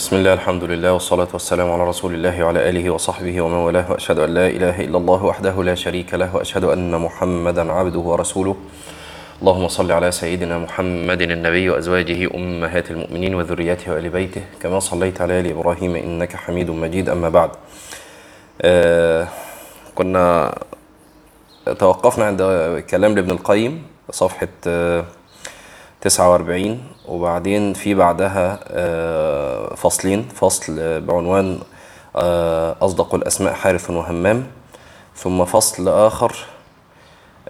بسم الله الحمد لله والصلاة والسلام على رسول الله وعلى آله وصحبه ومن والاه وأشهد أن لا إله إلا الله وحده لا شريك له وأشهد أن محمدا عبده ورسوله. اللهم صل على سيدنا محمد النبي وأزواجه أمهات المؤمنين وذريته وآل بيته كما صليت على آل إبراهيم إنك حميد مجيد أما بعد. آه كنا توقفنا عند كلام لابن القيم صفحة آه 49 وبعدين في بعدها آه، فصلين. فصل بعنوان آه، أصدق الأسماء حارث وهمام. ثم فصل آخر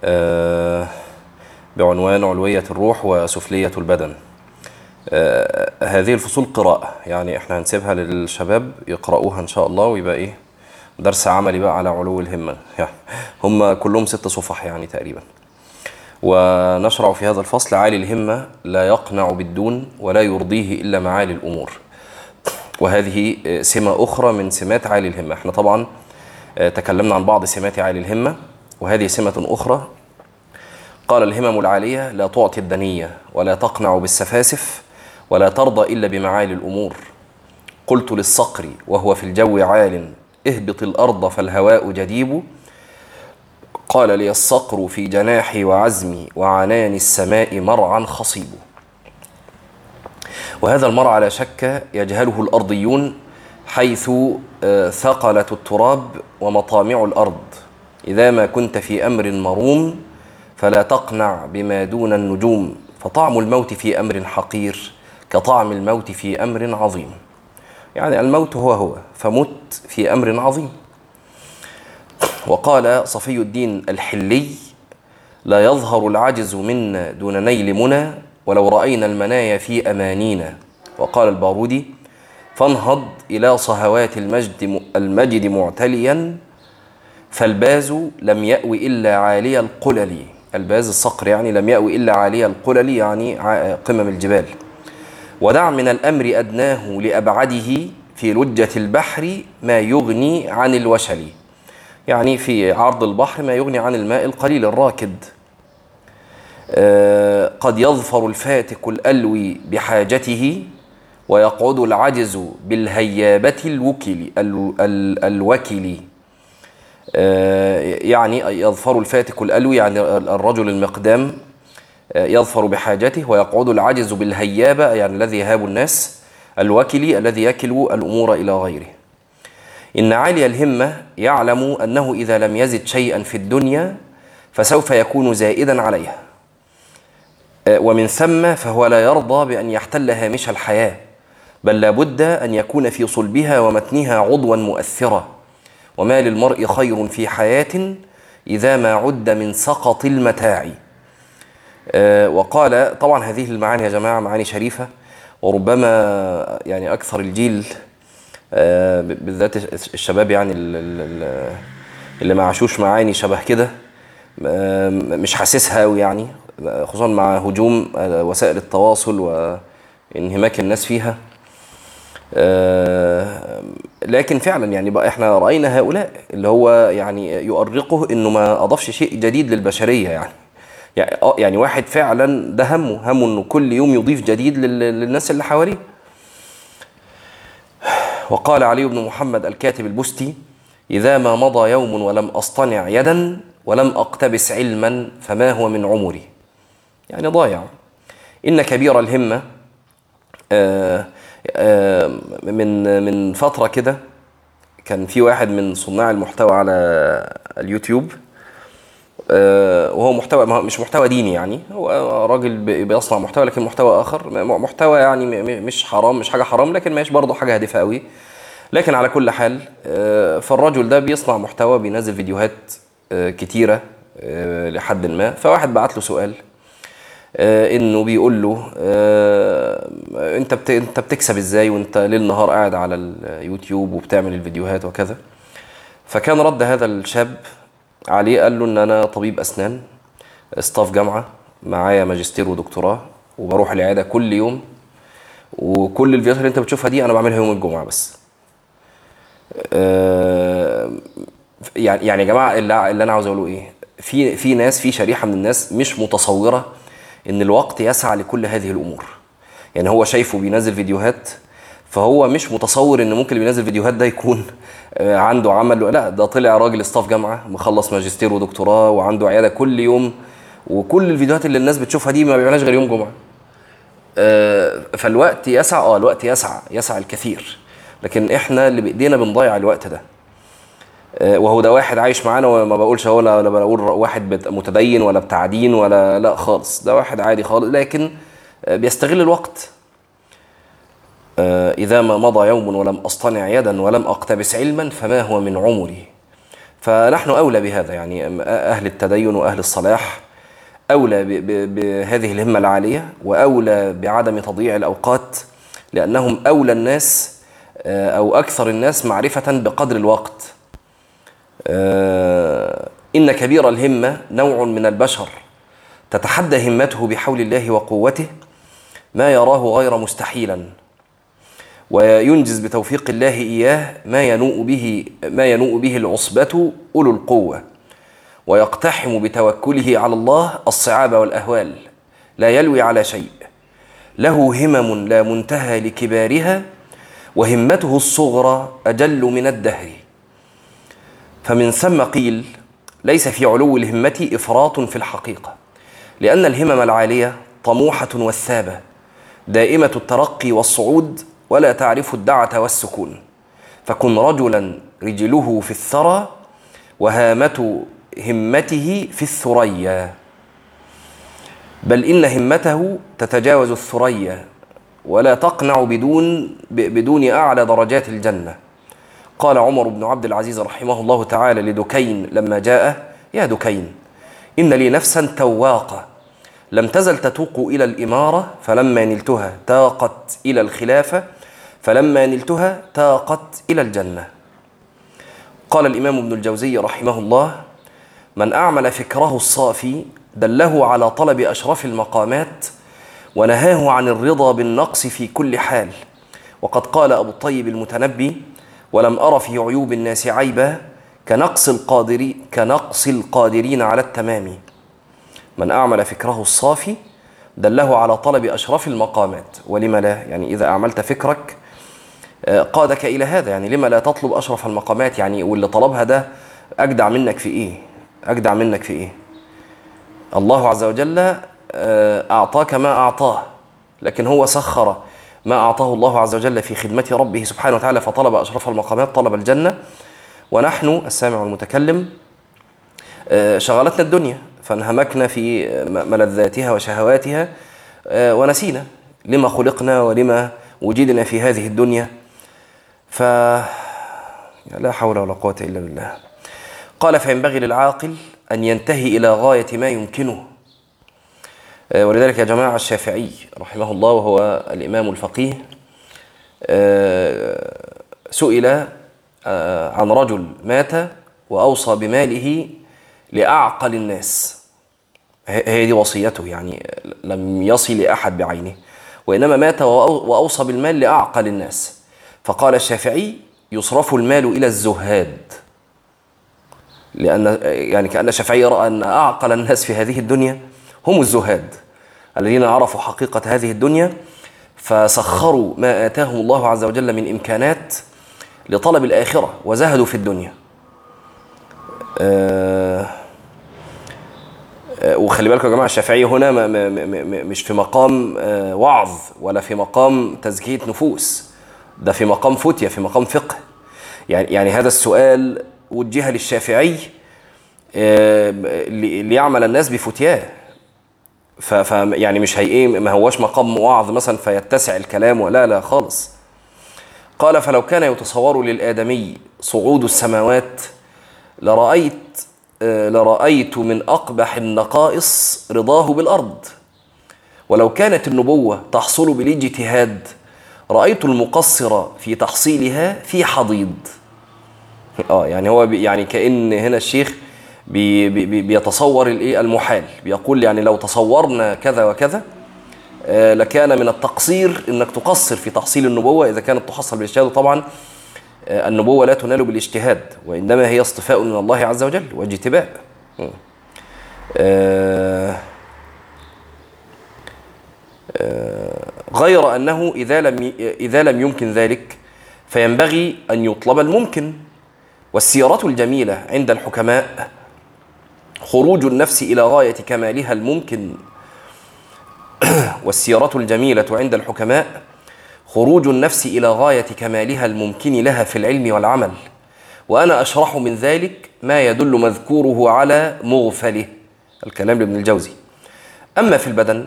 آه، بعنوان علوية الروح وسفلية البدن. هذه الفصول قراءة يعني إحنا هنسيبها للشباب يقرأوها إن شاء الله ويبقى إيه درس عملي بقى على علو الهمة. يعني هم كلهم ست صفح يعني تقريبا. ونشرع في هذا الفصل عالي الهمة لا يقنع بالدون ولا يرضيه إلا معالي الأمور. وهذه سمة أخرى من سمات عالي الهمة. إحنا طبعا تكلمنا عن بعض سمات عالي الهمة وهذه سمة أخرى. قال الهمم العالية لا تعطي الدنية ولا تقنع بالسفاسف ولا ترضى إلا بمعالي الأمور. قلت للصقر وهو في الجو عال اهبط الأرض فالهواء جديب. قال لي الصقر في جناحي وعزمي وعنان السماء مرعا خصيب. وهذا المرعى لا شك يجهله الأرضيون حيث آه، ثقلة التراب ومطامع الأرض. إذا ما كنت في أمر مروم فلا تقنع بما دون النجوم. فطعم الموت في أمر حقير كطعم الموت في أمر عظيم. يعني الموت هو هو فمت في أمر عظيم. وقال صفي الدين الحلي لا يظهر العجز منا دون نيل منى ولو رأينا المنايا في أمانينا. وقال البارودي فانهض إلى صهوات المجد, المجد معتليا فالباز لم يأوي إلا عالي القلل. الباز الصقر يعني لم يأوي إلا عالي القلل يعني قمم الجبال. ودع من الأمر أدناه لأبعده في لجة البحر ما يغني عن الوشل. يعني في عرض البحر ما يغني عن الماء القليل الراكد. آه، قد يظفر الفاتك الألوي بحاجته ويقعد العجز بالهيابة الوكل ال- ال- الوكل آه، يعني يظفر الفاتك الألوي يعني الرجل المقدام آه، يظفر بحاجته ويقعد العجز بالهيابة يعني الذي يهاب الناس الوكل الذي يكل الأمور إلى غيره. إن عالي الهمة يعلم أنه إذا لم يزد شيئا في الدنيا فسوف يكون زائدا عليها. آه، ومن ثم فهو لا يرضى بأن يحتل هامش الحياة بل لابد أن يكون في صلبها ومتنها عضوا مؤثرا وما للمرء خير في حياة إذا ما عد من سقط المتاع. آه، وقال طبعا هذه المعاني يا جماعة معاني شريفة. وربما يعني أكثر الجيل بالذات الشباب يعني ال- ال- ال- اللي ما عاشوش معاني شبه كده آه، مش حاسسها قوي يعني خصوصا مع هجوم آه، وسائل التواصل وانهماك الناس فيها. آه، لكن فعلا يعني بقى إحنا رأينا هؤلاء اللي هو يعني يؤرقه إنه ما أضافش شيء جديد للبشرية يعني. يعني يعني واحد فعلا ده همه همه إنه كل يوم يضيف جديد لل- للناس اللي حواليه. وقال علي بن محمد الكاتب البستي إذا ما مضى يوم ولم أصطنع يدا ولم أقتبس علما فما هو من عمري. يعني ضايع. إن كبير الهمة آه، آه، من من فترة كده كان في واحد من صناع المحتوى على اليوتيوب وهو محتوى مش محتوى ديني يعني هو راجل بي- بيصنع محتوى لكن محتوى آخر محتوى يعني مش حرام مش حاجة حرام لكن مش برضه حاجة هادفة قوي لكن على كل حال آه، فالرجل ده بيصنع محتوى بينزل فيديوهات آه، كتيرة آه، لحد ما فواحد بعت له سؤال آه، إنه بيقول له آه، أنت. أنت بتكسب إزاي وأنت ليل نهار قاعد على اليوتيوب وبتعمل الفيديوهات وكذا فكان رد هذا الشاب عليه قال له إن أنا طبيب أسنان استاف جامعة معايا ماجستير ودكتوراه وبروح العيادة كل يوم وكل الفيديوهات اللي أنت بتشوفها دي أنا بعملها يوم الجمعة بس. آه، يعني يعني يا جماعة اللي, أنا عاوز أقوله إيه؟ في في ناس في شريحة من الناس مش متصورة إن الوقت يسعى لكل هذه الأمور. يعني هو شايفه بينزل فيديوهات فهو مش متصور إن ممكن اللي بينزل فيديوهات ده يكون عنده عمل. لا ده طلع راجل ستاف جامعة مخلص ماجستير ودكتوراه وعنده عيادة كل يوم. وكل الفيديوهات اللي الناس بتشوفها دي ما بيعملهاش غير يوم جمعة. آه، فالوقت يسع آه الوقت يسع يسع الكثير. لكن إحنا اللي بإيدينا بنضيع الوقت ده. آه، وهو ده واحد عايش معانا وما بقولش هو ولا بقول واحد متدين ولا بتاع دين ولا لا خالص. ده واحد عادي خالص. لكن آه، بيستغل الوقت. آه، إذا ما مضى يوم ولم أصطنع يدا ولم أقتبس علما فما هو من عمري. فنحن أولى بهذا يعني أهل التدين وأهل الصلاح أولى بهذه الهمة العالية وأولى بعدم تضييع الأوقات لأنهم أولى الناس آه، أو أكثر الناس معرفة بقدر الوقت. آه، إن كبير الهمة نوع من البشر تتحدى همته بحول الله وقوته ما يراه غير مستحيلا. وينجز بتوفيق الله إياه ما ينوء به ما ينوء به العصبة أولو القوة ويقتحم بتوكله على الله الصعاب والأهوال لا يلوي على شيء. له همم لا منتهى لكبارها وهمته الصغرى أجل من الدهر. فمن ثم قيل ليس في علو الهمة إفراط في الحقيقة لأن الهمم العالية طموحة وثابة دائمة الترقي والصعود ولا تعرف الدعة والسكون. فكن رجلا رجله في الثرى وهامة همته في الثريا. بل إن همته تتجاوز الثريا ولا تقنع بدون بدون أعلى درجات الجنة. قال عمر بن عبد العزيز رحمه الله تعالى لدكين لما جاء يا دكين إن لي نفسا تواقة لم تزل تتوق إلى الإمارة فلما نلتها تاقت إلى الخلافة فلما نلتها تاقت إلى الجنة. قال الإمام ابن الجوزي رحمه الله من أعمل فكره الصافي دله على طلب أشرف المقامات ونهاه عن الرضا بالنقص في كل حال. وقد قال أبو الطيب المتنبي ولم أر في عيوب الناس عيبا كنقص القادر كنقص القادرين على التمام. من أعمل فكره الصافي دله على طلب أشرف المقامات. ولم لا؟ يعني إذا أعملت فكرك قادك إلى هذا يعني لما لا تطلب أشرف المقامات يعني واللي طلبها ده أجدع منك في إيه؟ أجدع منك في إيه؟ الله عز وجل آه، أعطاك ما أعطاه لكن هو سخر ما أعطاه الله عز وجل في خدمة ربه سبحانه وتعالى فطلب أشرف المقامات طلب الجنة. ونحن السامع والمتكلم آه، شغلتنا الدنيا فانهمكنا في ملذاتها وشهواتها آه، ونسينا لما خلقنا ولما وجدنا في هذه الدنيا. ف لا حول ولا قوة إلا بالله. قال فينبغي للعاقل أن ينتهي إلى غاية ما يمكنه. آه، ولذلك يا جماعة الشافعي رحمه الله وهو الإمام الفقيه آه، سئل آه، عن رجل مات وأوصى بماله لأعقل الناس. هي دي وصيته يعني لم يصل لأحد بعينه وإنما مات وأو- وأوصى بالمال لأعقل الناس. فقال الشافعي يصرف المال إلى الزهاد. لأن يعني كأن الشافعي رأى أن أعقل الناس في هذه الدنيا هم الزهاد الذين عرفوا حقيقة هذه الدنيا فسخروا ما آتاهم الله عز وجل من إمكانات لطلب الآخرة وزهدوا في الدنيا. آه آه، وخلي بالكم يا جماعة الشافعي هنا مش في مقام آه، وعظ ولا في مقام تزكية نفوس. ده في مقام فتية في مقام فقه. يعني يعني هذا السؤال وجه للشافعي آه، لي- ليعمل الناس بفتياه. ف ف- يعني مش هي إيه ما هواش مقام وعظ مثلا فيتسع الكلام ولا لا خالص. قال فلو كان يتصور للآدمي صعود السماوات لرأيت آه، لرأيت من أقبح النقائص رضاه بالأرض. ولو كانت النبوة تحصل بالإجتهاد رأيت المقصر في تحصيلها في حضيض. آه يعني هو يعني كأن هنا الشيخ بي بي بي- بيتصور الايه المحال. بيقول يعني لو تصورنا كذا وكذا آه، لكان من التقصير إنك تقصر في تحصيل النبوة. إذا كانت تحصل بالإجتهاد طبعا آه، النبوة لا تنال بالاجتهاد وإنما هي اصطفاء من الله عز وجل واجتباء. آه، غير أنه إذا لم إذا لم يمكن ذلك فينبغي أن يطلب الممكن. والسيرة الجميلة عند الحكماء خروج النفس إلى غاية كمالها الممكن. والسيرة الجميلة عند الحكماء خروج النفس إلى غاية كمالها الممكن لها في العلم والعمل. وأنا أشرح من ذلك ما يدل مذكوره على مغفله. الكلام لابن الجوزي. أما في البدن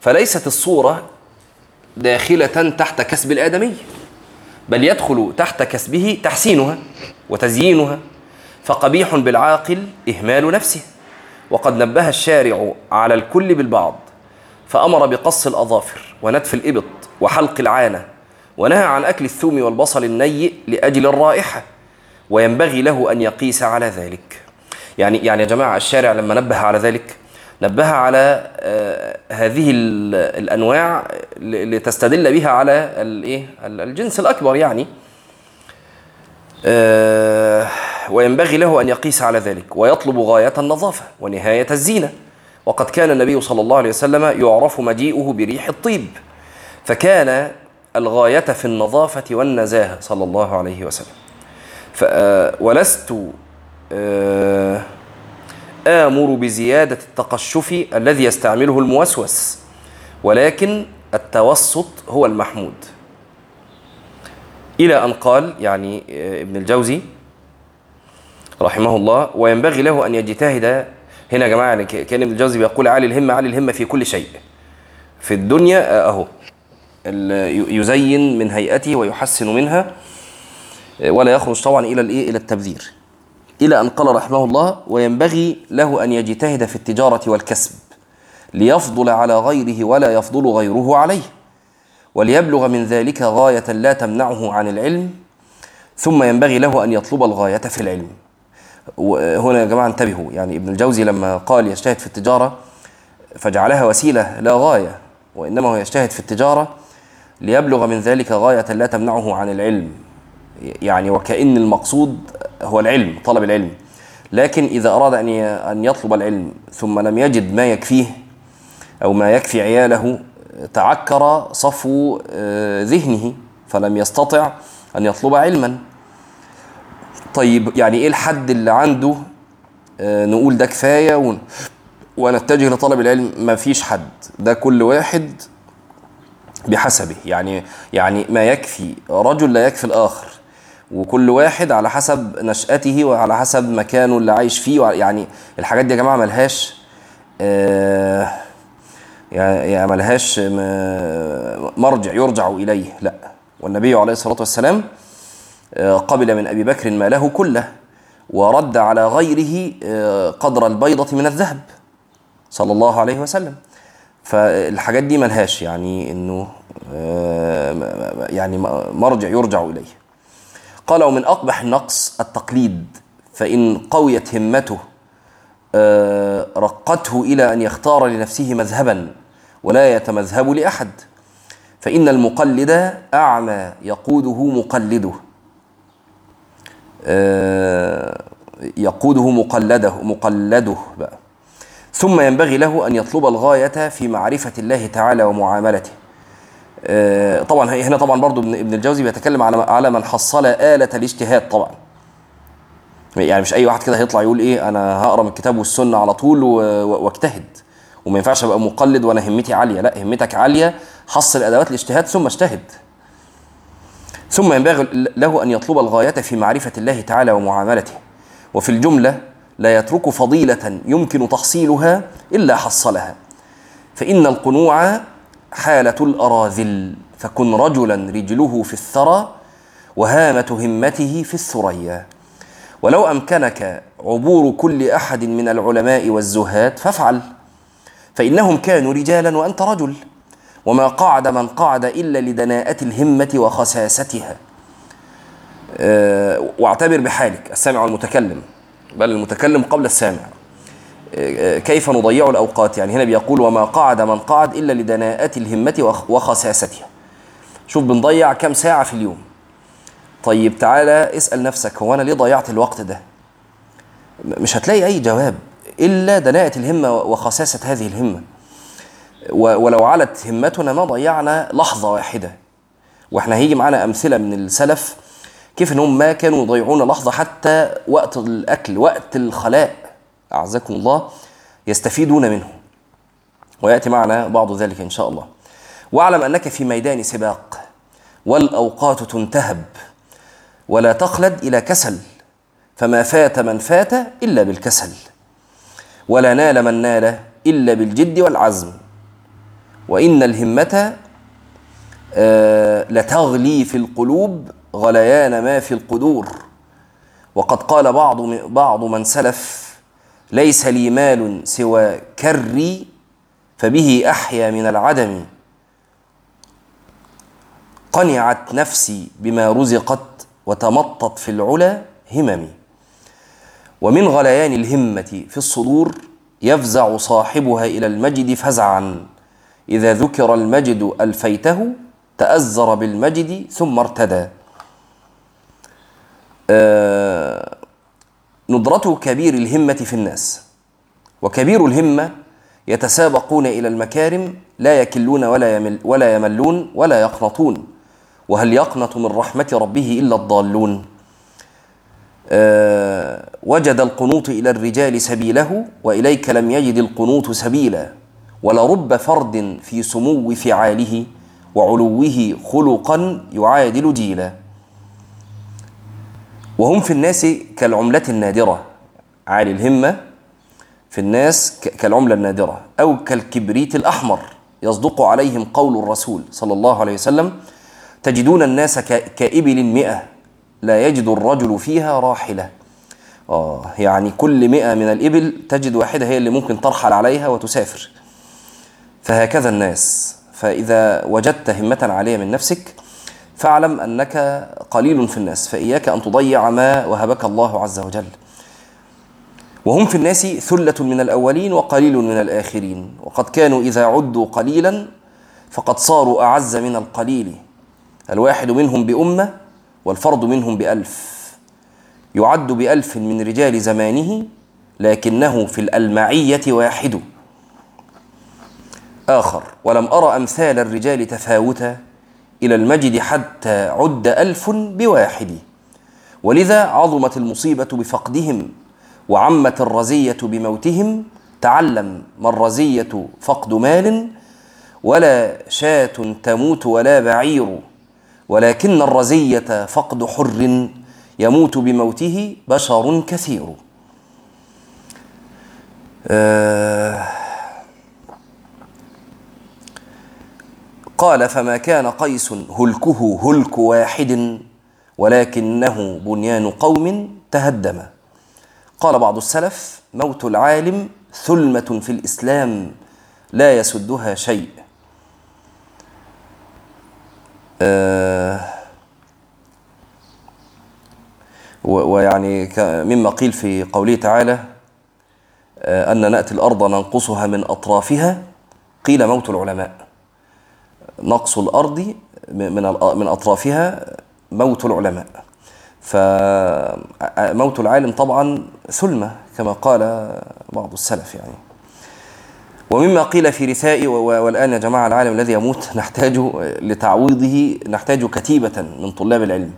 فليست الصورة داخلة تحت كسب الآدمي بل يدخل تحت كسبه تحسينها وتزيينها فقبيح بالعاقل إهمال نفسه. وقد نبه الشارع على الكل بالبعض فأمر بقص الأظافر ونتف الإبط وحلق العانة ونهى عن أكل الثوم والبصل النيء لأجل الرائحة وينبغي له أن يقيس على ذلك. يعني يعني يا جماعة الشارع لما نبه على ذلك نبه على آه هذه الأنواع لتستدل بها على الإيه الجنس الأكبر يعني. آه وينبغي له أن يقيس على ذلك ويطلب غاية النظافة ونهاية الزينة. وقد كان النبي صلى الله عليه وسلم يعرف مجيئه بريح الطيب فكان الغاية في النظافة والنزاهة صلى الله عليه وسلم. ولست آمر بزيادة التقشف الذي يستعمله الموسوس ولكن التوسط هو المحمود. إلى أن قال يعني ابن الجوزي رحمه الله وينبغي له أن يجتهد هنا يا جماعة يعني كأن ابن الجوزي بيقول علي الهمة علي الهمة في كل شيء. في الدنيا أهو يزين من هيئته ويحسن منها ولا يخرج طبعا إلى الإيه إلى التبذير. إلى أن قال رحمه الله وينبغي له أن يجتهد في التجارة والكسب ليفضل على غيره ولا يفضل غيره عليه وليبلغ من ذلك غاية لا تمنعه عن العلم ثم ينبغي له أن يطلب الغاية في العلم. وهنا يا جماعة انتبهوا يعني ابن الجوزي لما قال يجتهد في التجارة فجعلها وسيلة لا غاية وإنما هو يجتهد في التجارة ليبلغ من ذلك غاية لا تمنعه عن العلم يعني وكأن المقصود هو العلم طلب العلم. لكن إذا أراد أن أن يطلب العلم ثم لم يجد ما يكفيه أو ما يكفي عياله تعكر صفو ذهنه فلم يستطع أن يطلب علما. طيب يعني إيه الحد اللي عنده؟ نقول ده كفاية ونتجه لطلب العلم ما فيش حد. ده كل واحد بحسبه. يعني يعني ما يكفي. رجل لا يكفي الآخر. وكل واحد على حسب نشأته وعلى حسب مكانه اللي عايش فيه. يعني الحاجات دي يا جماعة ملهاش آه يعني ملهاش مرجع يرجع إليه لا. والنبي عليه الصلاة والسلام قبل من أبي بكر ما له كله ورد على غيره قدر البيضة من الذهب صلى الله عليه وسلم. فالحاجات دي ملهاش يعني إنه يعني مرجع يرجع إليه. قال ومن أقبح النقص التقليد فإن قويت همته رقته إلى أن يختار لنفسه مذهبا ولا يتمذهب لأحد. فإن المقلد أعمى يقوده مقلده يقوده مقلده مقلده بقى. ثم ينبغي له أن يطلب الغاية في معرفة الله تعالى ومعاملته. طبعا هنا طبعا برضو ابن الجوزي بيتكلم على على من حصل آلة الاجتهاد طبعا. يعني مش أي واحد كده هيطلع يقول إيه أنا هقرأ من الكتاب والسنة على طول واجتهد. وما ينفعش أبقى مقلد وأنا همتي عالية. لا همتك عالية حصل أدوات الاجتهاد ثم اجتهد. ثم ينبغي له أن يطلب الغاية في معرفة الله تعالى ومعاملته. وفي الجملة لا يترك فضيلة يمكن تحصيلها إلا حصلها. فإن القنوع حالة الأراذل فكن رجلا رجله في الثرى وهامة همته في الثريا. ولو أمكنك عبور كل أحد من العلماء والزهاد فافعل. فإنهم كانوا رجالا وأنت رجل. وما قعد من قعد إلا لدناءة الهمة وخساستها. أه واعتبر بحالك السامع والمتكلم. بل المتكلم قبل السامع. كيف نضيع الأوقات؟ يعني هنا بيقول وما قعد من قعد إلا لدناءة الهمة وخساستها شوف بنضيع كم ساعة في اليوم. طيب تعالى اسأل نفسك هو أنا ليه ضيعت الوقت ده؟ مش هتلاقي أي جواب إلا دناءة الهمة وخساسة هذه الهمة. ولو علت همتنا ما ضيعنا لحظة واحدة. وإحنا هيجي معانا أمثلة من السلف كيف إنهم ما كانوا يضيعون لحظة حتى وقت الأكل وقت الخلاء. أعزكم الله يستفيدون منه. ويأتي معنا بعض ذلك إن شاء الله. واعلم أنك في ميدان سباق والأوقات تنتهب ولا تخلد إلى كسل فما فات من فات إلا بالكسل ولا نال من نال إلا بالجد والعزم. وإن الهمة آه، لتغلي في القلوب غليان ما في القدور. وقد قال بعض بعض من سلف ليس لي مال سوى كري فبه أحيا من العدم. قنعت نفسي بما رزقت وتمطت في العلا هممي ومن غليان الهمة في الصدور يفزع صاحبها إلى المجد فزعا. إذا ذكر المجد ألفيته تأزر بالمجد ثم ارتدى. آه، ندرة كبير الهمة في الناس. وكبير الهمة يتسابقون إلى المكارم لا يكلون ولا يمل ولا يملون ولا يقنطون. وهل يقنط من رحمة ربه إلا الضالون؟ آه، وجد القنوط إلى الرجال سبيله وإليك لم يجد القنوط سبيلا. ولرب فرد في سمو فعاله وعلوه خلقا يعادل جيلا. وهم في الناس كالعملة النادرة. عالي الهمة في الناس كالعملة النادرة. أو كالكبريت الأحمر. يصدق عليهم قول الرسول صلى الله عليه وسلم تجدون الناس كإبل مئة. لا يجد الرجل فيها راحلة. آه يعني كل مئة من الإبل تجد واحدة هي اللي ممكن ترحل عليها وتسافر. فهكذا الناس. فإذا وجدت همة عالية من نفسك فاعلم أنك قليل في الناس فإياك أن تضيع ما وهبك الله عز وجل. وهم في الناس ثلة من الأولين وقليل من الآخرين. وقد كانوا إذا عدوا قليلا فقد صاروا أعز من القليل. الواحد منهم بأمة والفرد منهم بألف. يعد بألف من رجال زمانه لكنه في الألمعية واحد. آخر ولم أرى أمثال الرجال تفاوتا إلى المجد حتى عد ألف بواحد. ولذا عظمت المصيبة بفقدهم وعمت الرزية بموتهم. تعلم ما الرزية فقد مال ولا شاة تموت ولا بعير. ولكن الرزية فقد حر يموت بموته بشر كثير. آه قال فما كان قيس هلكه هلك واحد ولكنه بنيان قوم تهدم. قال بعض السلف موت العالم ثلمة في الإسلام لا يسدها شيء. آه ويعني مما قيل في قوله تعالى آه أن نأتي الأرض ننقصها من أطرافها قيل موت العلماء. نقص الأرض م- من من أطرافها موت العلماء. فموت العالم طبعا ثلمة كما قال بعض السلف يعني. ومما قيل في رثاء والآن يا جماعة العالم الذي يموت نحتاج لتعويضه نحتاج كتيبة من طلاب العلم.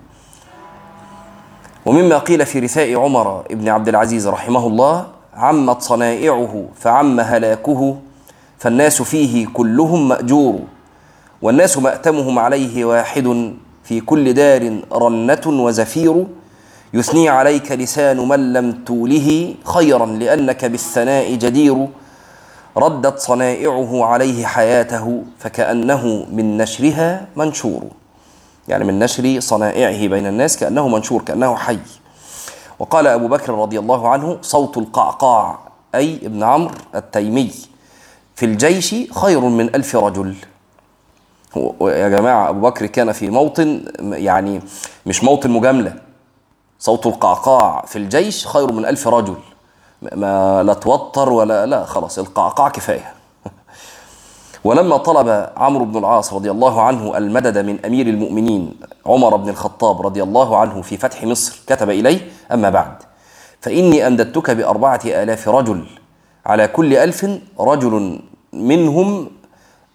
ومما قيل في رثاء عمر بن عبد العزيز رحمه الله عمت صنائعه فعم هلاكه فالناس فيه كلهم مأجور. والناس مأتمهم عليه واحد في كل دار رنة وزفير يثني عليك لسان من لم توله خيرا لأنك بالثناء جدير. ردت صنائعه عليه حياته فكأنه من نشرها منشور. يعني من نشر صنائعه بين الناس كأنه منشور كأنه حي. وقال أبو بكر رضي الله عنه صوت القعقاع أي ابن عمرو التيمي في الجيش خير من ألف رجل. و- يا جماعة أبو بكر كان في موطن يعني مش موطن مجاملة. صوت القعقاع في الجيش خير من ألف رجل. ما لا توتر ولا لا خلاص القعقاع كفاية. ولما طلب عمرو بن العاص رضي الله عنه المدد من أمير المؤمنين عمر بن الخطاب رضي الله عنه في فتح مصر كتب إليه أما بعد فإني أمددتك بأربعة آلاف رجل. على كل ألف رجل منهم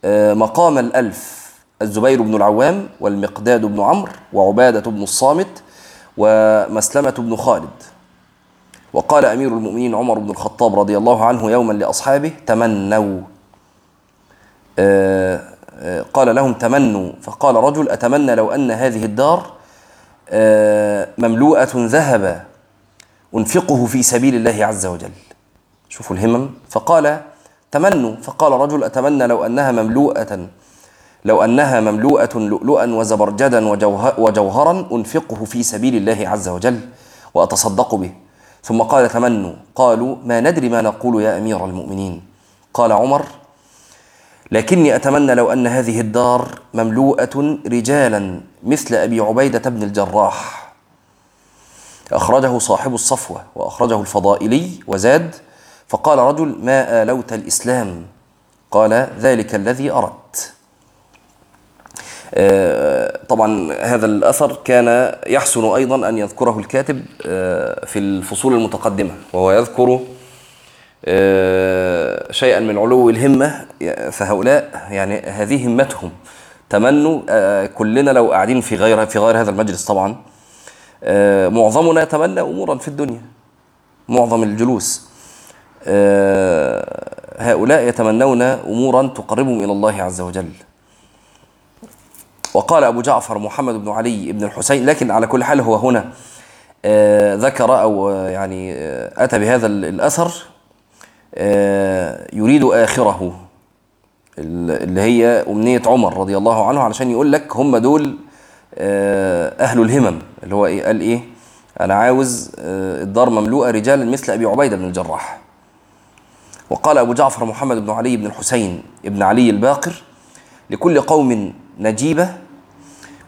آه، مقام الألف. الزبير بن العوام والمقداد بن عمرو وعبادة بن الصامت ومسلمة بن خالد. وقال أمير المؤمنين عمر بن الخطاب رضي الله عنه يوما لأصحابه تمنوا. آه، آه، قال لهم تمنوا. فقال رجل أتمنى لو أن هذه الدار آه، مملوءة ذهبا أنفقه في سبيل الله عز وجل. شوفوا الهمم. فقال تمنوا. فقال رجل أتمنى لو أنها مملوءة لو أنها مملوءة لؤلؤا وزبرجدا وجوه- وجوهرا أنفقه في سبيل الله عز وجل وأتصدق به. ثم قال تمنوا. قالوا ما ندري ما نقول يا أمير المؤمنين. قال عمر لكني أتمنى لو أن هذه الدار مملوءة رجالا مثل أبي عبيدة بن الجراح. أخرجه صاحب الصفوة وأخرجه الفضائلي وزاد. فقال رجل ما آلوت الإسلام؟ قال ذلك الذي أردت. طبعا هذا الأثر كان يحسن أيضا أن يذكره الكاتب آه، في الفصول المتقدمة وهو يذكر آه، شيئا من علو الهمة فهؤلاء يعني هذه همتهم. تمنوا آه، كلنا لو قاعدين في غير في غير هذا المجلس طبعا آه، معظمنا يتمنى أمورا في الدنيا معظم الجلوس. آه، هؤلاء يتمنون أمورا تقربهم إلى الله عز وجل. وقال أبو جعفر محمد بن علي بن الحسين لكن على كل حال هو هنا آه، ذكر أو آه، يعني آه، أتى بهذا ال- الأثر يريد آخره ال- اللي هي أمنية عمر رضي الله عنه علشان يقول لك هم دول أهل الهمم اللي هو إيه؟ قال إيه؟ أنا عاوز الدار مملوءة رجالا مثل أبي عبيدة بن الجراح. وقال أبو جعفر محمد بن علي بن الحسين بن علي الباقر لكل قوم نجيبة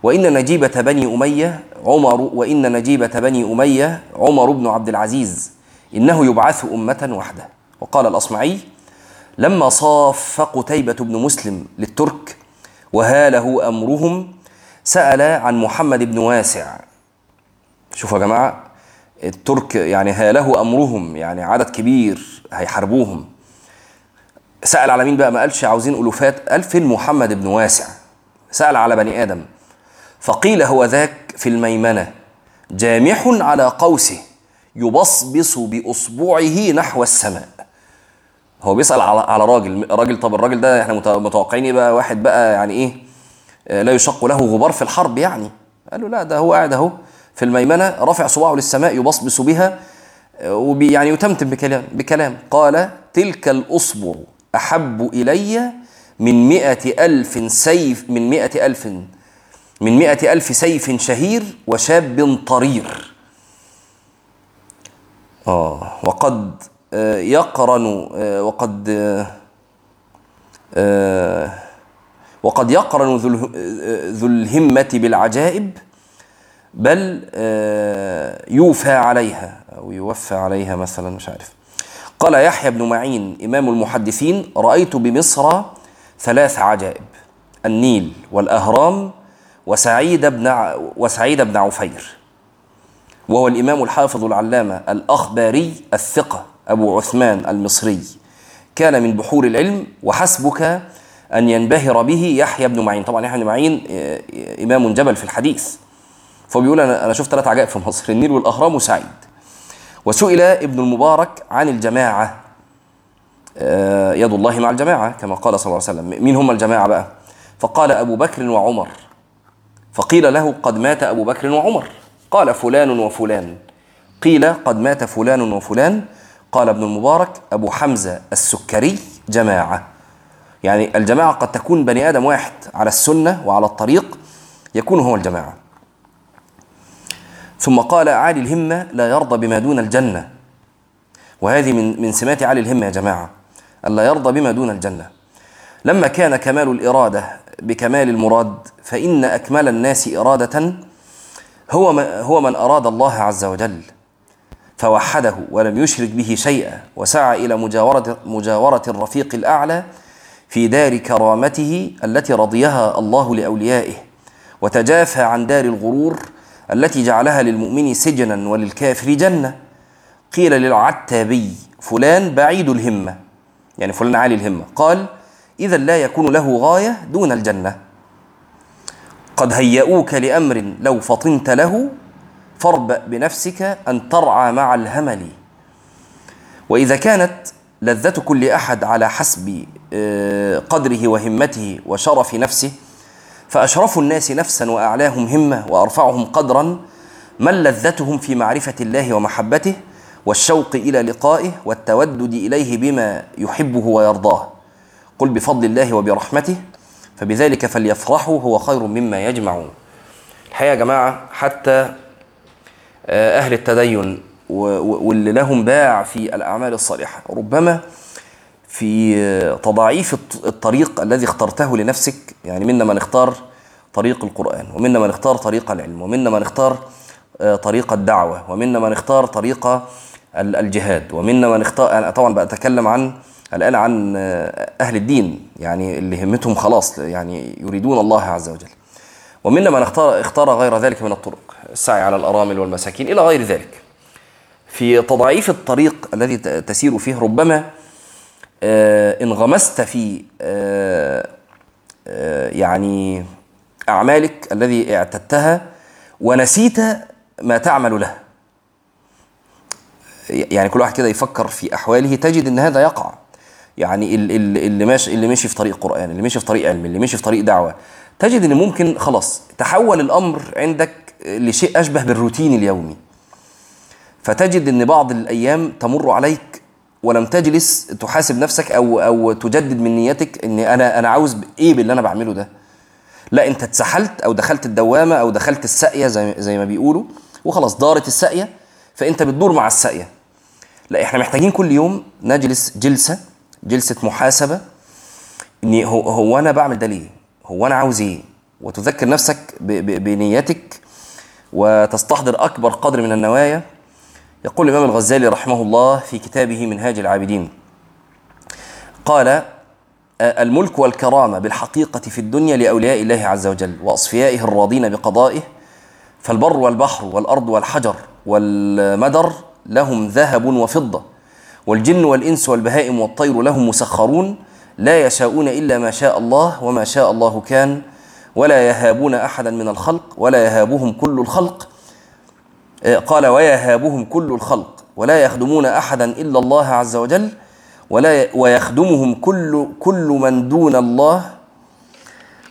وإن نجيبة بني أمية عمر وإن نجيبة بني أمية عمر بن عبد العزيز إنه يبعث أمة وحده. وقال الأصمعي لما صاف قتيبة بن مسلم للترك وهاله أمرهم سأل عن محمد بن واسع. شوفوا يا جماعة الترك يعني هاله أمرهم يعني عدد كبير هيحاربوهم. سأل على مين بقى؟ ما قالش عاوزين ألوفات. فين محمد بن واسع؟ سأل على بني آدم. فقيل هو ذاك في الميمنة. جامح على قوسه يبصبص بأصبعه نحو السماء. هو بيسأل على على راجل راجل طب الراجل ده إحنا مت- متوقعين بقى واحد بقى يعني إيه آه، لا يشق له غبار في الحرب يعني. قال له لا ده هو قاعد أهو في الميمنة رافع صباعه للسماء يبصبص بها آه، وبي يعني يتمتم بكلام بكلام. قال تلك الأصبع أحب إلي من مئة ألف سيف من مئة ألف من مئة ألف سيف شهير وشاب طرير. آه وقد آه، يقرن آه، وقد آه، وقد يقرن ذو اله- ذو الهمة بالعجائب بل يوفى عليها أو يوفى عليها مثلا مش عارف. قال يحيى بن معين إمام المحدثين رأيت بمصر ثلاث عجائب النيل والأهرام وسعيد بن ع- وسعيد بن عفير. وهو الإمام الحافظ العلامة الأخباري الثقة أبو عثمان المصري. كان من بحور العلم وحسبك أن ينبهر به يحيى بن معين. طبعا يحيى بن معين آه، إمام جبل في الحديث. فبيقول أنا أنا شفت ثلاث عجائب في مصر النيل والأهرام وسعيد. وسئل ابن المبارك عن الجماعة. آه، يد الله مع الجماعة كما قال صلى الله عليه وسلم. مين هم الجماعة بقى. فقال أبو بكر وعمر فقيل له قد مات أبو بكر وعمر. قال فلان وفلان. قيل قد مات فلان وفلان. قال ابن المبارك أبو حمزة السكري جماعة. يعني الجماعة قد تكون بني آدم واحد على السنة وعلى الطريق يكون هو الجماعة. ثم قال عالي الهمة لا يرضى بما دون الجنة. وهذه من من سمات عالي الهمة يا جماعة. ألا يرضى بما دون الجنة. لما كان كمال الإرادة بكمال المراد فإن أكمل الناس إرادة هو هو من أراد الله عز وجل فوحده ولم يشرك به شيئا وسعى إلى مجاورة مجاورة الرفيق الأعلى في دار كرامته التي رضيها الله لأوليائه وتجافى عن دار الغرور التي جعلها للمؤمن سجنا وللكافر جنة. قيل للعتابي فلان بعيد الهمة. يعني فلان عالي الهمة. قال إذا لا يكون له غاية دون الجنة. قد هيئوك لأمر لو فطنت له فاربأ بنفسك أن ترعى مع الهمل. وإذا كانت لذة كل أحد على حسب آه، قدره وهمته وشرف نفسه فأشرف الناس نفسا وأعلاهم همة وأرفعهم قدرا من لذتهم في معرفة الله ومحبته والشوق إلى لقائه والتودد إليه بما يحبه ويرضاه؟ قل بفضل الله وبرحمته فبذلك فليفرحوا هو خير مما يجمعون. الحقيقة يا جماعة حتى آه، أهل التدين واللي لهم باع في الأعمال الصالحة ربما في تضاعيف الطريق الذي اخترته لنفسك. يعني منا من اختار طريق القرآن ومنا من اختار طريق العلم ومنا من اختار آه، طريق الدعوة ومنا من اختار طريق الجهاد ومنا من اختار أنا طبعا بتكلم عن الآن عن أهل الدين يعني اللي همتهم خلاص يعني يريدون الله عز وجل. ومنا من اختار اختار غير ذلك من الطرق السعي على الأرامل والمساكين إلى غير ذلك. في تضعيف الطريق الذي تسير فيه ربما آه، انغمست في آه، آه، يعني أعمالك الذي اعتدتها ونسيت ما تعمل له. يعني كل واحد كده يفكر في أحواله تجد أن هذا يقع. يعني اللي ماشي اللي ماشي في طريق قرآن اللي ماشي في طريق علم اللي ماشي في طريق دعوة. تجد أن ممكن خلاص تحول الأمر عندك لشيء أشبه بالروتين اليومي. فتجد إن بعض الأيام تمر عليك ولم تجلس تحاسب نفسك أو أو تجدد من نيتك إن أنا أنا عاوز إيه باللي أنا بعمله ده؟ لا أنت اتسحلت أو دخلت الدوامة أو دخلت الساقيه زي زي ما بيقولوا وخلاص دارت الساقيه فأنت بتدور مع الساقيه لا إحنا محتاجين كل يوم نجلس جلسة جلسة محاسبة ان هو, هو أنا بعمل ده ليه؟ هو أنا عاوز إيه؟ وتذكر نفسك بنيتك وتستحضر أكبر قدر من النوايا. يقول الإمام الغزالي رحمه الله في كتابه منهاج العابدين. قال الملك والكرامة بالحقيقة في الدنيا لأولياء الله عز وجل وأصفيائه الراضين بقضائه فالبر والبحر والأرض والحجر والمدر لهم ذهب وفضة والجن والإنس والبهائم والطير لهم مسخرون لا يشاءون إلا ما شاء الله وما شاء الله كان ولا يهابون أحدا من الخلق ولا يهابهم كل الخلق. قال ويهابهم كل الخلق ولا يخدمون أحدا إلا الله عز وجل ولا ويخدمهم كل كل من دون الله.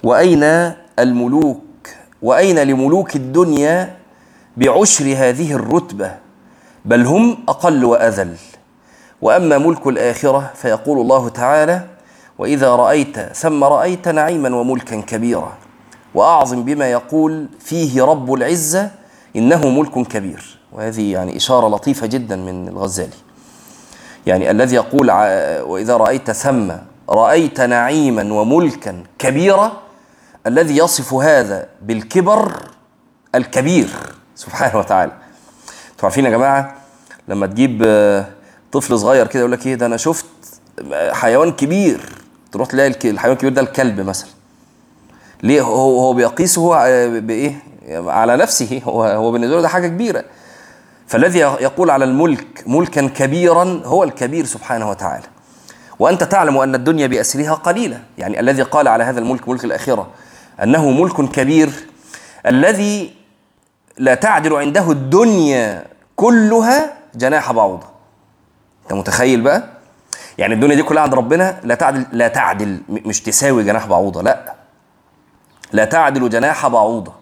وأين الملوك؟ وأين لملوك الدنيا بعشر هذه الرتبة؟ بل هم أقل وأذل. وأما ملك الآخرة فيقول الله تعالى وإذا رأيت ثم رأيت نعيما وملكا كبيرا وأعظم بما يقول فيه رب العزة إنه ملك كبير. وهذه يعني إشارة لطيفة جدا من الغزالي. يعني الذي يقول وإذا رأيت ثم رأيت نعيما وملكا كبيرا الذي يصف هذا بالكبر الكبير. سبحانه وتعالى. أنتوا عارفين يا جماعة لما تجيب طفل صغير كده يقول لك إيه ده أنا شفت حيوان كبير. تروح تلاقي الحيوان الكبير ده الكلب مثلا. ليه؟ هو هو بيقيسه بايه على نفسه. هو هو بالنسبة له ده حاجة كبيرة. فالذي يقول على الملك ملكا كبيرا هو الكبير سبحانه وتعالى. وأنت تعلم أن الدنيا بأسرها قليلة. يعني الذي قال على هذا الملك ملك الاخره أنه ملك كبير. الذي لا تعدل عنده الدنيا كلها جناح بعوضة. انت متخيل بقى؟ يعني الدنيا دي كلها عند ربنا لا تعدل لا تعدل مش تساوي جناح بعوضة لا. لا تعدل جناح بعوضة.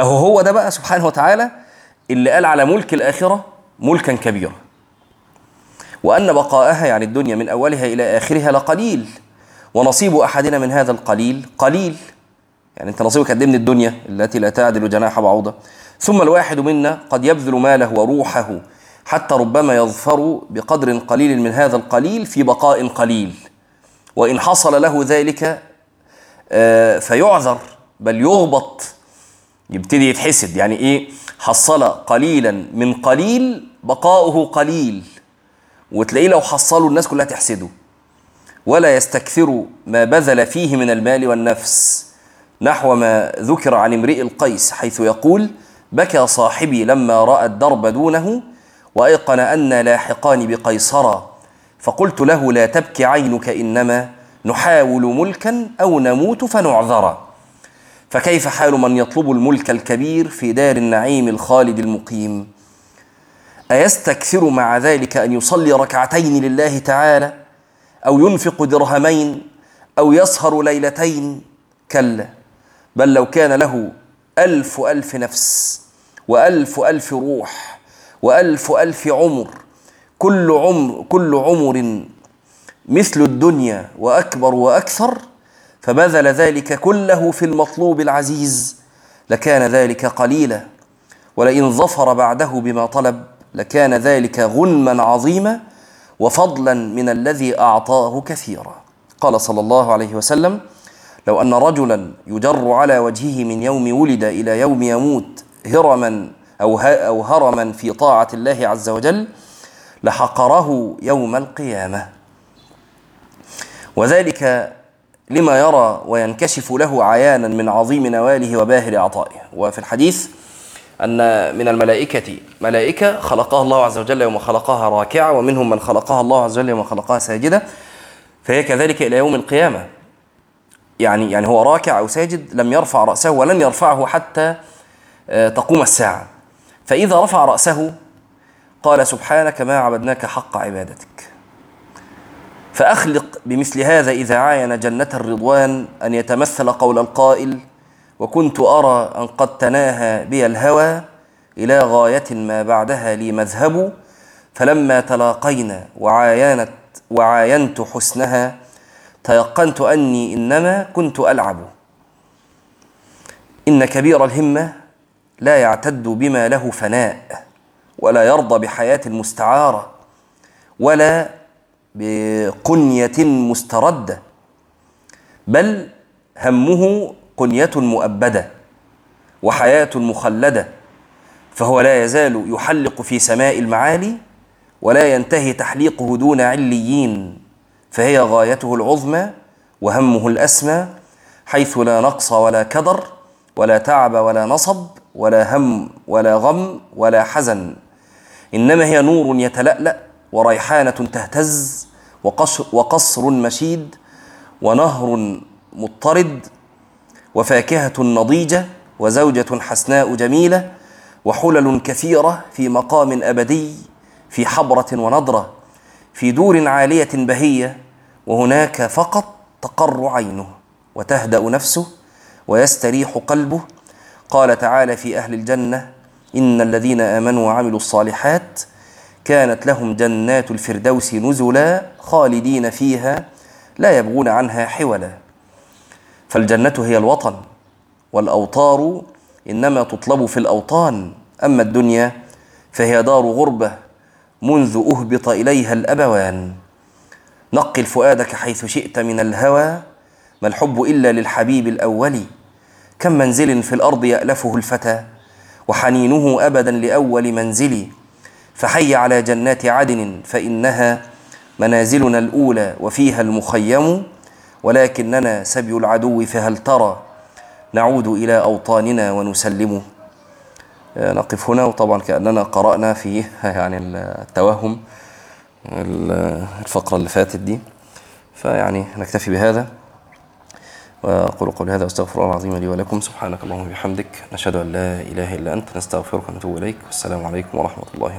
أهو هو ده بقى سبحانه وتعالى اللي قال على ملك الآخرة ملكا كبيرا. وأن بقاءها يعني الدنيا من أولها إلى آخرها لقليل ونصيب أحدنا من هذا القليل قليل. يعني أنت نصيبك قد إيه من الدنيا التي لا تعدل جناح بعوضة؟ ثم الواحد منا قد يبذل ماله وروحه حتى ربما يظفر بقدر قليل من هذا القليل في بقاء قليل. وإن حصل له ذلك آه، فيعذر بل يغبط. يبتدي يتحسد. يعني إيه؟ حصل قليلا من قليل بقاؤه قليل. وتلاقيه لو حصلوا الناس كلها تحسده. ولا يستكثر ما بذل فيه من المال والنفس نحو ما ذكر عن امرئ القيس حيث يقول بكى صاحبي لما رأى الدرب دونه وأيقن أن لاحقان بقيصر فقلت له لا تبكي عينك إنما نحاول ملكا أو نموت فنعذرا. فكيف حال من يطلب الملك الكبير في دار النعيم الخالد المقيم؟ أيستكثر مع ذلك أن يصلي ركعتين لله تعالى أو ينفق درهمين أو يسهر ليلتين؟ كلا بل لو كان له ألف ألف نفس وألف ألف روح وألف ألف عمر. كل عمر كل عمر مثل الدنيا وأكبر وأكثر فبذل ذلك كله في المطلوب العزيز. لكان ذلك قليلا ولئن ظفر بعده بما طلب لكان ذلك غنما عظيما وفضلا من الذي أعطاه كثيرا. قال صلى الله عليه وسلم لو أن رجلا يجر على وجهه من يوم ولد إلى يوم يموت هرما أو أو هرما في طاعة الله عز وجل لحقره يوم القيامة. وذلك لما يرى وينكشف له عيانا من عظيم نواله وباهر عطائه. وفي الحديث أن من الملائكة ملائكة خلقها الله عز وجل يوم خلقها راكعة ومنهم من خلقها الله عز وجل يوم خلقها ساجدة. فهي كذلك إلى يوم القيامة. يعني يعني هو راكع أو ساجد لم يرفع رأسه ولن يرفعه حتى تقوم الساعة. فإذا رفع رأسه قال سبحانك ما عبدناك حق عبادتك. فأخلق بمثل هذا إذا عاين جنة الرضوان أن يتمثل قول القائل وكنت أرى أن قد تناهى بي الهوى إلى غاية ما بعدها لي مذهب فلما تلاقينا وعاينت وعاينت حسنها تيقنت أني إنما كنت ألعب. إن كبير الهمة لا يعتد بما له فناء ولا يرضى بحياة مستعارة ولا بقنية مستردة بل همه قنية مؤبدة وحياة مخلدة فهو لا يزال يحلق في سماء المعالي ولا ينتهي تحليقه دون عليين فهي غايته العظمى وهمه الأسمى حيث لا نقص ولا كدر ولا تعب ولا نصب ولا هم ولا غم ولا حزن. إنما هي نور يتلألأ وريحانة تهتز وقصر مشيد ونهر مضطرد وفاكهة نضيجة وزوجة حسناء جميلة وحلل كثيرة في مقام أبدي في حبرة ونضرة في دور عالية بهية وهناك فقط تقر عينه وتهدأ نفسه ويستريح قلبه قال تعالى في أهل الجنة إن الذين آمنوا وعملوا الصالحات كانت لهم جنات الفردوس نزلا خالدين فيها لا يبغون عنها حولا. فالجنة هي الوطن والأوطار إنما تطلب في الأوطان. أما الدنيا فهي دار غربة منذ أهبط إليها الأبوان. نقل فؤادك حيث شئت من الهوى. ما الحب إلا للحبيب الأول. كم منزل في الأرض يألفه الفتى وحنينه أبدا لأول منزل. فحي على جنات عدن فإنها منازلنا الأولى وفيها المخيم ولكننا سبي العدو فهل ترى؟ نعود إلى أوطاننا ونسلم. نقف هنا وطبعا كأننا قرأنا في يعني التوهم الفقرة اللي فاتت دي. فيعني نكتفي بهذا. وأقول قولي هذا وأستغفر الله العظيم لي ولكم. سبحانك اللهم وبحمدك. نشهد أن لا إله إلا أنت. نستغفرك ونتوب إليك. والسلام عليكم ورحمة الله